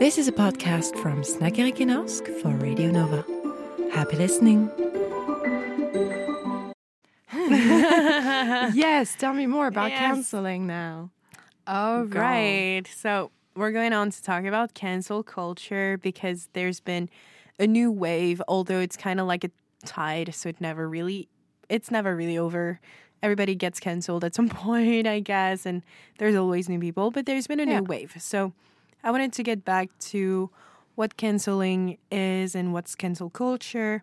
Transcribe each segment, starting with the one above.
This is a podcast from in for Radio Nova. Happy listening. yes, tell me more about Yes. canceling now. All Go. right. So we're going on to talk about cancel culture because there's been a new wave, although it's kind of like a tide, so it never really it's never really over. Everybody gets canceled at some point, I guess, and there's always new people, but there's been a Yeah. new wave. So I wanted to get back to what canceling is and what's cancel culture.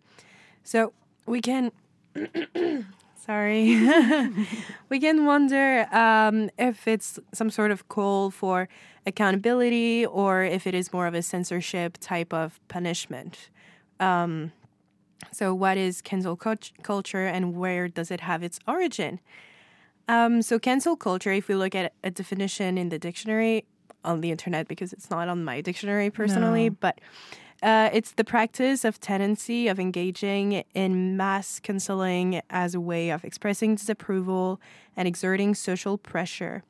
So we can sorry. We can wonder um, if it's some sort of call for accountability or if it is more of a censorship type of punishment. Um, so what is cancel culture and where does it have its origin? Um, so cancel culture if we look at a definition in the dictionary on the internet because it's not on my dictionary personally No. but uh, it's the practice of tendency of engaging in mass canceling as a way of expressing disapproval and exerting social pressure.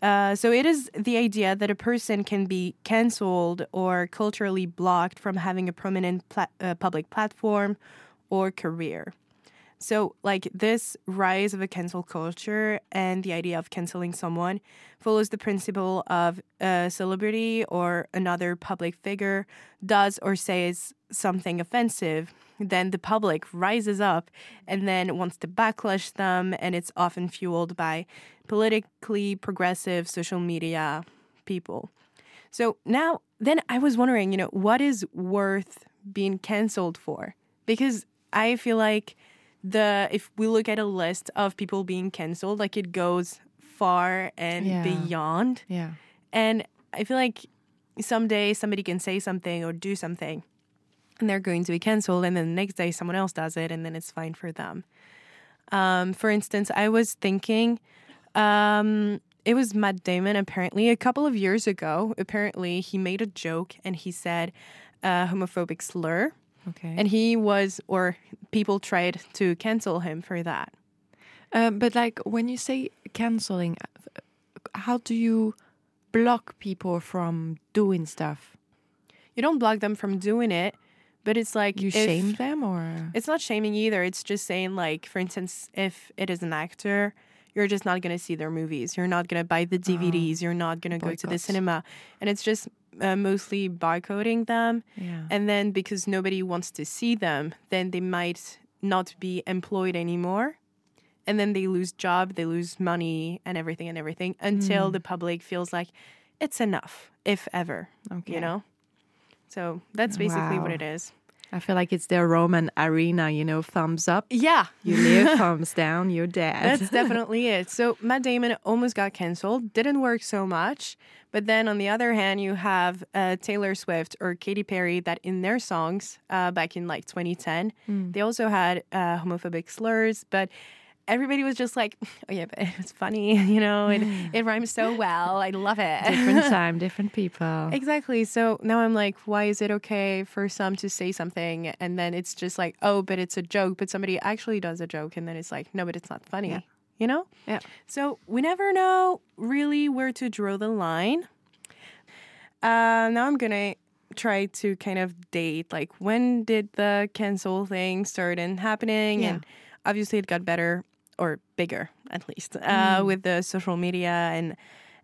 Uh, so it is the idea that a person can be canceled or culturally blocked from having a prominent pla- uh, public platform or career. So, like this rise of a cancel culture and the idea of canceling someone follows the principle of a celebrity or another public figure does or says something offensive, then the public rises up and then wants to backlash them, and it's often fueled by politically progressive social media people. So now, then I was wondering, you know, what is worth being canceled for? Because I feel like the if we look at a list of people being canceled, like it goes far and Yeah. beyond. Yeah. And I feel like someday somebody can say something or do something and they're going to be canceled. And then the next day someone else does it and then it's fine for them. Um, for instance, I was thinking um, it was Matt Damon apparently a couple of years ago. Apparently, he made a joke and he said a homophobic slur. Okay. And he was, or people tried to cancel him for that. Um, but like when you say canceling, uh, how do you block people from doing stuff? You don't block them from doing it, but it's like You if- shame them or It's not shaming either. It's just saying, like, for instance, if it is an actor, you're just not going to see their movies. You're not going to buy the DVDs. You're not going to go to the cinema. And it's just uh, mostly boycotting them. yeah. And then because nobody wants to see them, then they might not be employed anymore. And then they lose job, they lose money and everything and everything until the public feels like it's enough, if ever, Okay. you know? So that's basically what it is. I feel like it's the Roman arena, you know, thumbs up. Yeah. You live, thumbs down, you're dead. That's definitely it. So Matt Damon almost got canceled. Didn't work so much. But then on the other hand, you have uh, Taylor Swift or Katy Perry that in their songs uh, back in like 2010, they also had uh, homophobic slurs. But everybody was just like, oh yeah, but it's funny. You know, it, it rhymes so well. I love it. different time, different people. Exactly. So now I'm like, why is it okay for some to say something and then it's just like, oh, but it's a joke, but somebody actually does a joke and then it's like, no, but it's not funny. Yeah. You know? Yeah. So we never know really where to draw the line. Uh, now I'm gonna try to kind of date like when did the cancel thing start and happening Yeah. and obviously it got better or bigger at least uh, Mm. with the social media and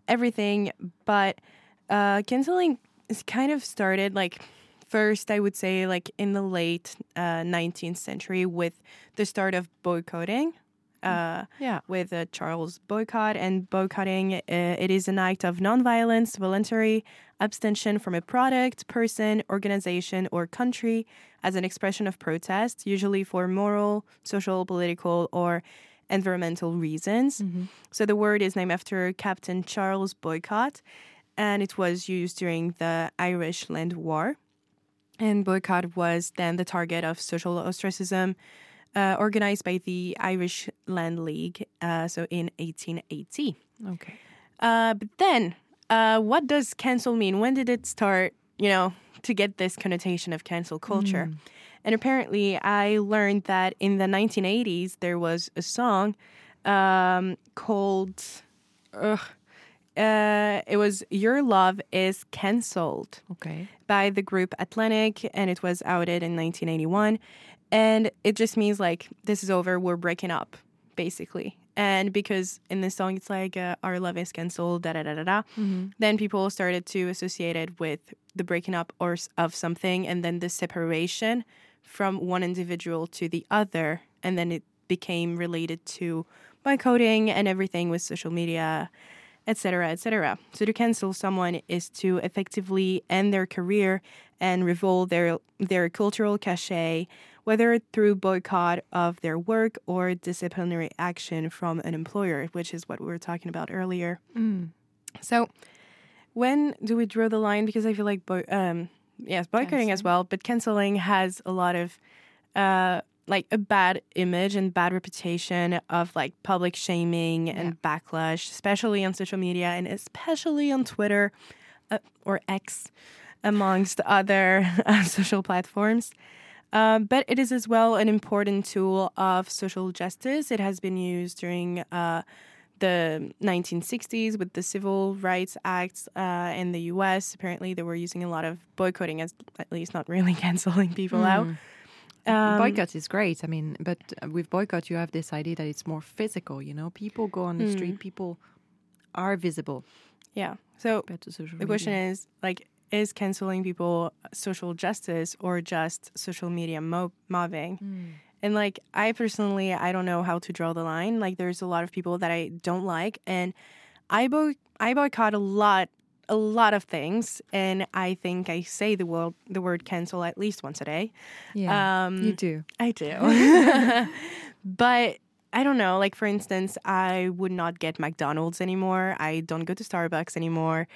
everything but uh, canceling is kind of started like first i would say like in the late uh, 19th century with the start of boycotting uh, Yeah. with uh, charles boycott and boycotting uh, it is an act of nonviolence voluntary abstention from a product person organization or country as an expression of protest usually for moral social political or environmental reasons so the word is named after Captain Charles Boycott, and it was used during the Irish Land War. And boycott was then the target of social ostracism uh, organized by the Irish Land League, uh, so in 1880. Okay. Uh, but then, uh, what does cancel mean? When did it start, you know, to get this connotation of cancel culture? And apparently, I learned that in the 1980s, there was a song um, called, ugh, uh, it was Your Love is Cancelled Okay. by the group Atlantic, and it was outed in 1981. And it just means like, this is over, we're breaking up, basically. And because in this song it's like, uh, our love is cancelled, da da da da da, then people started to associate it with the breaking up or of something, and then the separation from one individual to the other. And then it became related to boycotting and everything with social media etc., etc. So to cancel someone is to effectively end their career and revolt their their cultural cachet, whether through boycott of their work or disciplinary action from an employer, which is what we were talking about earlier. So when do we draw the line? Because I feel like boy, um, yes, boycotting as well, but canceling has a lot of uh, like a bad image and bad reputation of like public shaming and backlash, especially on social media and especially on Twitter uh, or X, amongst other uh, social platforms. Um, but it is as well an important tool of social justice. It has been used during uh, the 1960s with the Civil Rights Act uh, in the US. Apparently, they were using a lot of boycotting, as at least not really canceling people out. Um, boycott is great. I mean, but with boycott, you have this idea that it's more physical. You know, people go on the Hmm. street, people are visible. Yeah. So Compared to social the question is like, is canceling people social justice or just social media mo- mobbing? And like, I personally, I don't know how to draw the line. Like, there's a lot of people that I don't like, and I boy- I boycott a lot, a lot of things, and I think I say the word the word cancel at least once a day. Yeah, Um, you do. I do. but I don't know. Like, for instance, I would not get McDonald's anymore. I don't go to Starbucks anymore.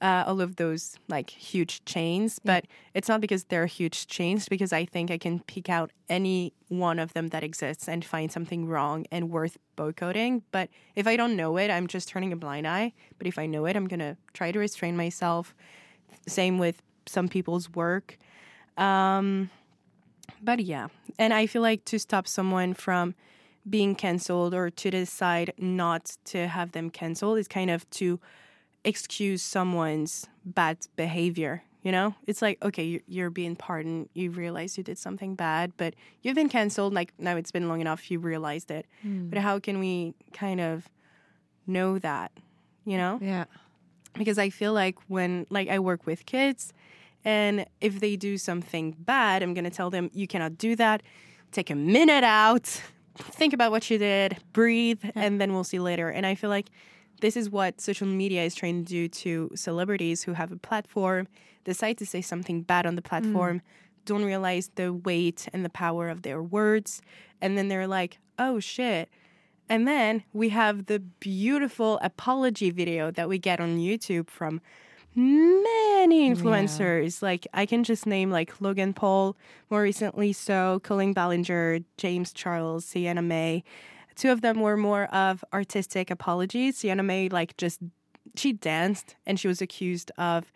Uh, all of those like huge chains, but it's not because they're huge chains. Because I think I can pick out any one of them that exists and find something wrong and worth boycotting. But if I don't know it, I'm just turning a blind eye. But if I know it, I'm gonna try to restrain myself. Same with some people's work. Um, but yeah, and I feel like to stop someone from being canceled or to decide not to have them canceled is kind of to excuse someone's bad behavior. You know, it's like okay, you're, you're being pardoned. You realize you did something bad, but you've been canceled. Like now, it's been long enough. You realized it. Hmm. But how can we kind of know that? You know, Yeah, because I feel like when like I work with kids and if they do something bad, I'm going to tell them you cannot do that. Take a minute out, think about what you did, breathe, and then we'll see later. And I feel like this is what social media is trying to do to celebrities who have a platform, decide to say something bad on the mm. platform, don't realize the weight and the power of their words, and then they're like, "Oh shit." And then we have the beautiful apology video that we get on YouTube from many influencers. Like I can just name like Logan Paul, more recently so, Colleen Ballinger, James Charles, Siena Mae. Two of them were more of artistic apologies. Siena Mae like just she danced and she was accused of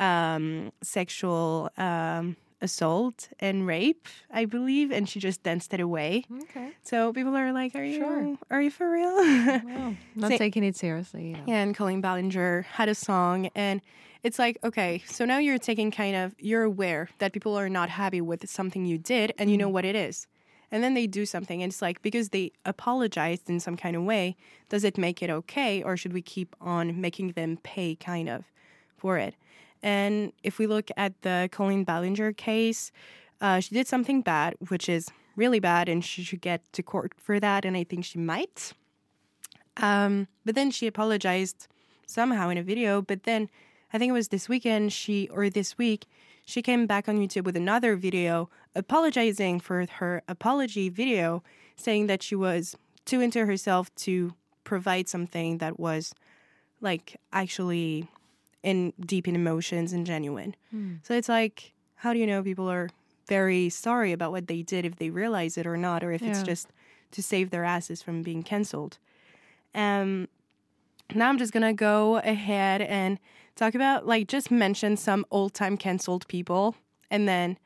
um, sexual um, assault and rape, I believe, and she just danced it away. okay. So people are like, "Are you Sure. are you for real?" Well, not taking it seriously. Yeah, and Colleen Ballinger had a song, and it's like, okay, so now you're taking kind of, you're aware that people are not happy with something you did, and you know what it is. And then they do something, and it's like, because they apologized in some kind of way, does it make it okay, or should we keep on making them pay kind of for it? And if we look at the Colleen Ballinger case, uh, she did something bad, which is really bad, and she should get to court for that, and I think she might. Um, but then she apologized somehow in a video. But then I think it was this weekend, she or this week, she came back on YouTube with another video apologizing for her apology video, saying that she was too into herself to provide something that was like actually in deep in emotions and genuine. So it's like, how do you know people are very sorry about what they did if they realize it or not, or if it's just to save their asses from being canceled? Um, now I'm just gonna go ahead and talk about like just mention some old time canceled people and then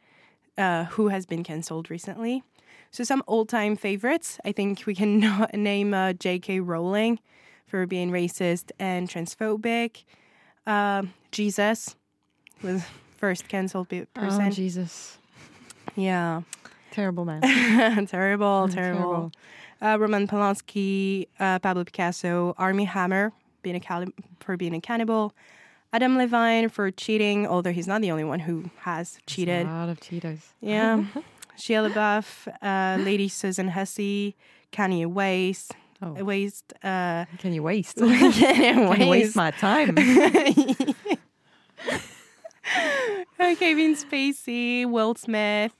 uh, who has been canceled recently. So some old time favorites. I think we can name uh, J.K. Rowling for being racist and transphobic. Um, Jesus was first canceled person. Oh, Jesus. yeah, Terrible man. terrible, terrible. terrible. Uh, Roman Polanski, uh, Pablo Picasso, Armie Hammer being a cali- for being a cannibal, Adam Levine for cheating, although he's not the only one who has cheated. A lot of Cheetos. Yeah. Shia LaBeouf, uh, Lady Susan Hussey, Kanye West, Oh. Waste, uh, Can you waste? Kanye Can you waste my time? uh, Kevin Spacey, Will Smith,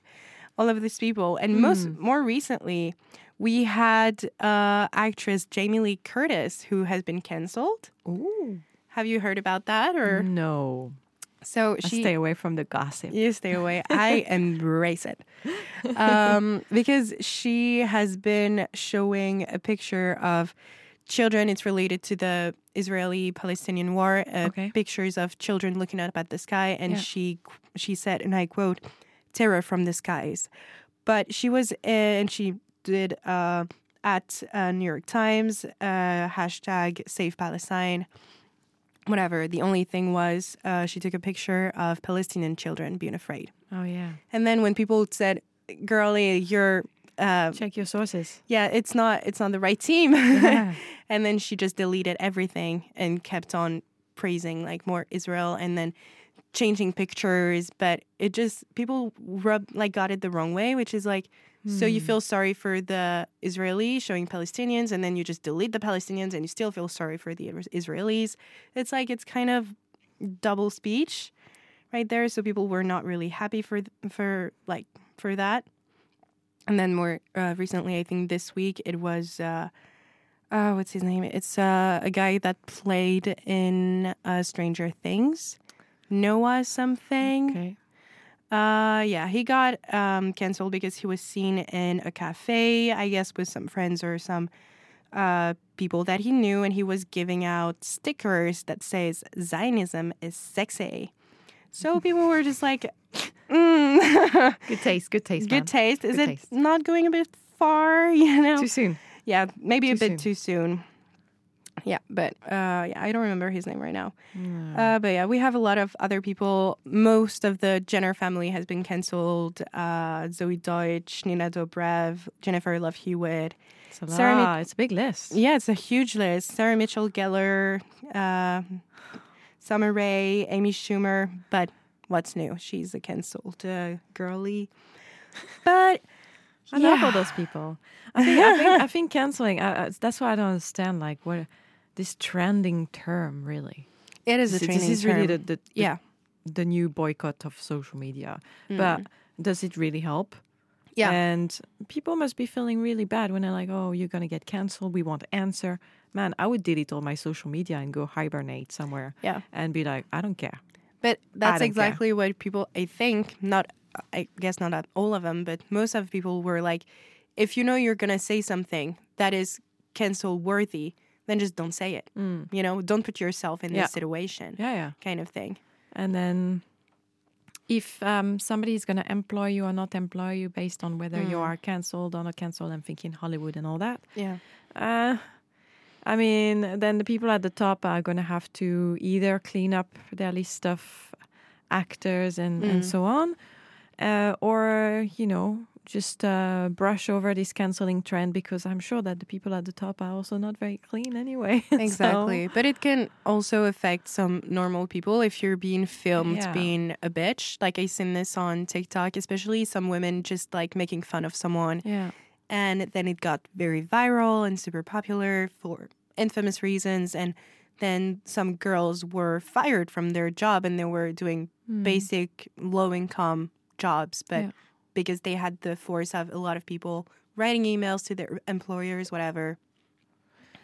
all of these people, and most Hmm. more recently, we had uh, actress Jamie Lee Curtis who has been canceled. Ooh. Have you heard about that? Or No. so I stay away from the gossip. You stay away. I embrace it. Um, because she has been showing a picture of children. It's related to the Israeli Palestinian war. Uh, Okay. Pictures of children looking up at the sky. And Yeah. she, she said, and I quote, terror from the skies. But she was, and she did uh, at uh, New York Times, uh, hashtag Save Palestine whatever. The only thing was uh, she took a picture of Palestinian children being afraid. Oh yeah. And then when people said, "Girlie, you're uh, Check your sources. yeah, it's not it's not the right team," Yeah. and then she just deleted everything and kept on praising like more Israel and then changing pictures. But it just people rub like got it the wrong way, which is like. So you feel sorry for the Israelis showing Palestinians, and then you just delete the Palestinians, and you still feel sorry for the Israelis. It's like it's kind of double speech right there. So people were not really happy for for like for that. And then more uh, recently, I think this week it was uh, uh, what's his name? It's uh, a guy that played in uh, Stranger Things, Noah something. Okay. Uh, yeah, he got um, canceled because he was seen in a cafe, I guess, with some friends or some uh, people that he knew, and he was giving out stickers that says Zionism is sexy. So people were just like, mm. Good taste. Good taste. man. good taste. Is Good it taste. not going a bit far? You know? Too soon. yeah, maybe a bit soon. too soon. Yeah, but uh, yeah, I don't remember his name right now. Uh, but yeah, we have a lot of other people. Most of the Jenner family has been canceled. Uh, Zoey Deutch, Nina Dobrev, Jennifer Love Hewitt. It's a Sarah Mi- It's a big list. Yeah, it's a huge list. Sarah Mitchell Gellar, uh, Summer Rae, Amy Schumer. But what's new? She's a canceled uh, girly. But I love all those people. I think, I think, I think canceling. Uh, uh, that's why I don't understand. Like what this trending term really. it is a This, this is really the, the, the yeah. the new boycott of social media. Mm. But does it really help? Yeah. And people must be feeling really bad when they're like, "Oh, you're gonna get canceled. We won't answer." Man, I would delete all my social media and go hibernate somewhere Yeah. and be like, "I don't care." But that's don't care. exactly what people, I think, not, I guess not all of them, but most of people were like, if you know you're going to say something that is cancel worthy, then just don't say it. You know, don't put yourself in Yeah. this situation Yeah, yeah. kind of thing. And then if um, somebody is going to employ you or not employ you based on whether you are cancelled or not cancelled, I'm thinking Hollywood and all that. Yeah. Uh, I mean, then the people at the top are going to have to either clean up their list of actors and, and so on, uh, or, you know, just uh, brush over this canceling trend because I'm sure that the people at the top are also not very clean anyway. So- Exactly. But it can also affect some normal people if you're being filmed Yeah. being a bitch. Like I seen this on TikTok, especially some women just like making fun of someone. yeah. and then it got very viral and super popular for infamous reasons and then some girls were fired from their job and they were doing basic low income jobs but Yeah. Because they had the force of a lot of people writing emails to their employers whatever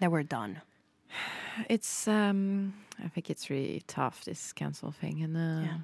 they were done It's um I think it's really tough this cancel thing and uh, Yeah.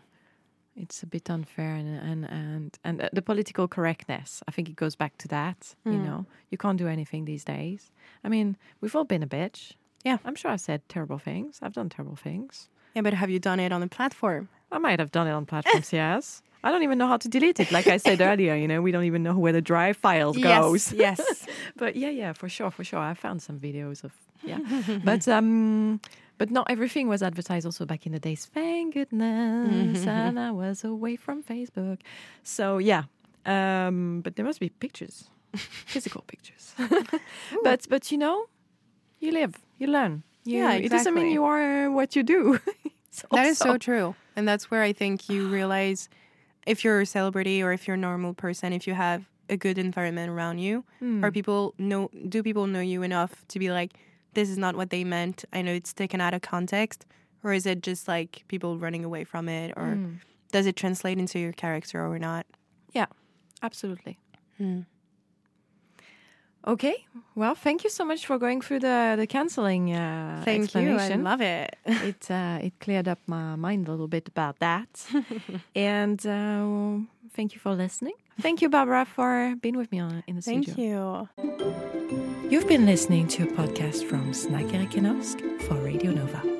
it's a bit unfair and and and and uh, the political correctness. I think it goes back to that. You Mm. know, you can't do anything these days. I mean, we've all been a bitch. Yeah. I'm sure I've said terrible things. I've done terrible things. yeah but have you done it on a platform I might have done it on platforms. yes. I don't even know how to delete it. Like I said earlier, you know, we don't even know where the drive files goes. yes yes But yeah, yeah, for sure, for sure. I found some videos of yeah. but um, but not everything was advertised. Also back in the days, thank goodness, and I was away from Facebook. So yeah, um, but there must be pictures, physical pictures. but but you know, you live, you learn. You, Yeah, It doesn't mean you are what you do. That is so true. And that's where I think you realize if you're a celebrity or if you're a normal person, if you have a good environment around you, or people know, do people know you enough to be like, this is not what they meant? I know it's taken out of context. Or is it just like people running away from it? Or Hmm. does it translate into your character or not? Yeah, absolutely. Hmm. Okay. Well, thank you so much for going through the the canceling uh, Thank you. I explanation. love it. it uh, it cleared up my mind a little bit about that. and uh, thank you for listening. Thank you, Barbara, for being with me on, in the Thank studio. you. You've been listening to a podcast from Erik for Radio Nova.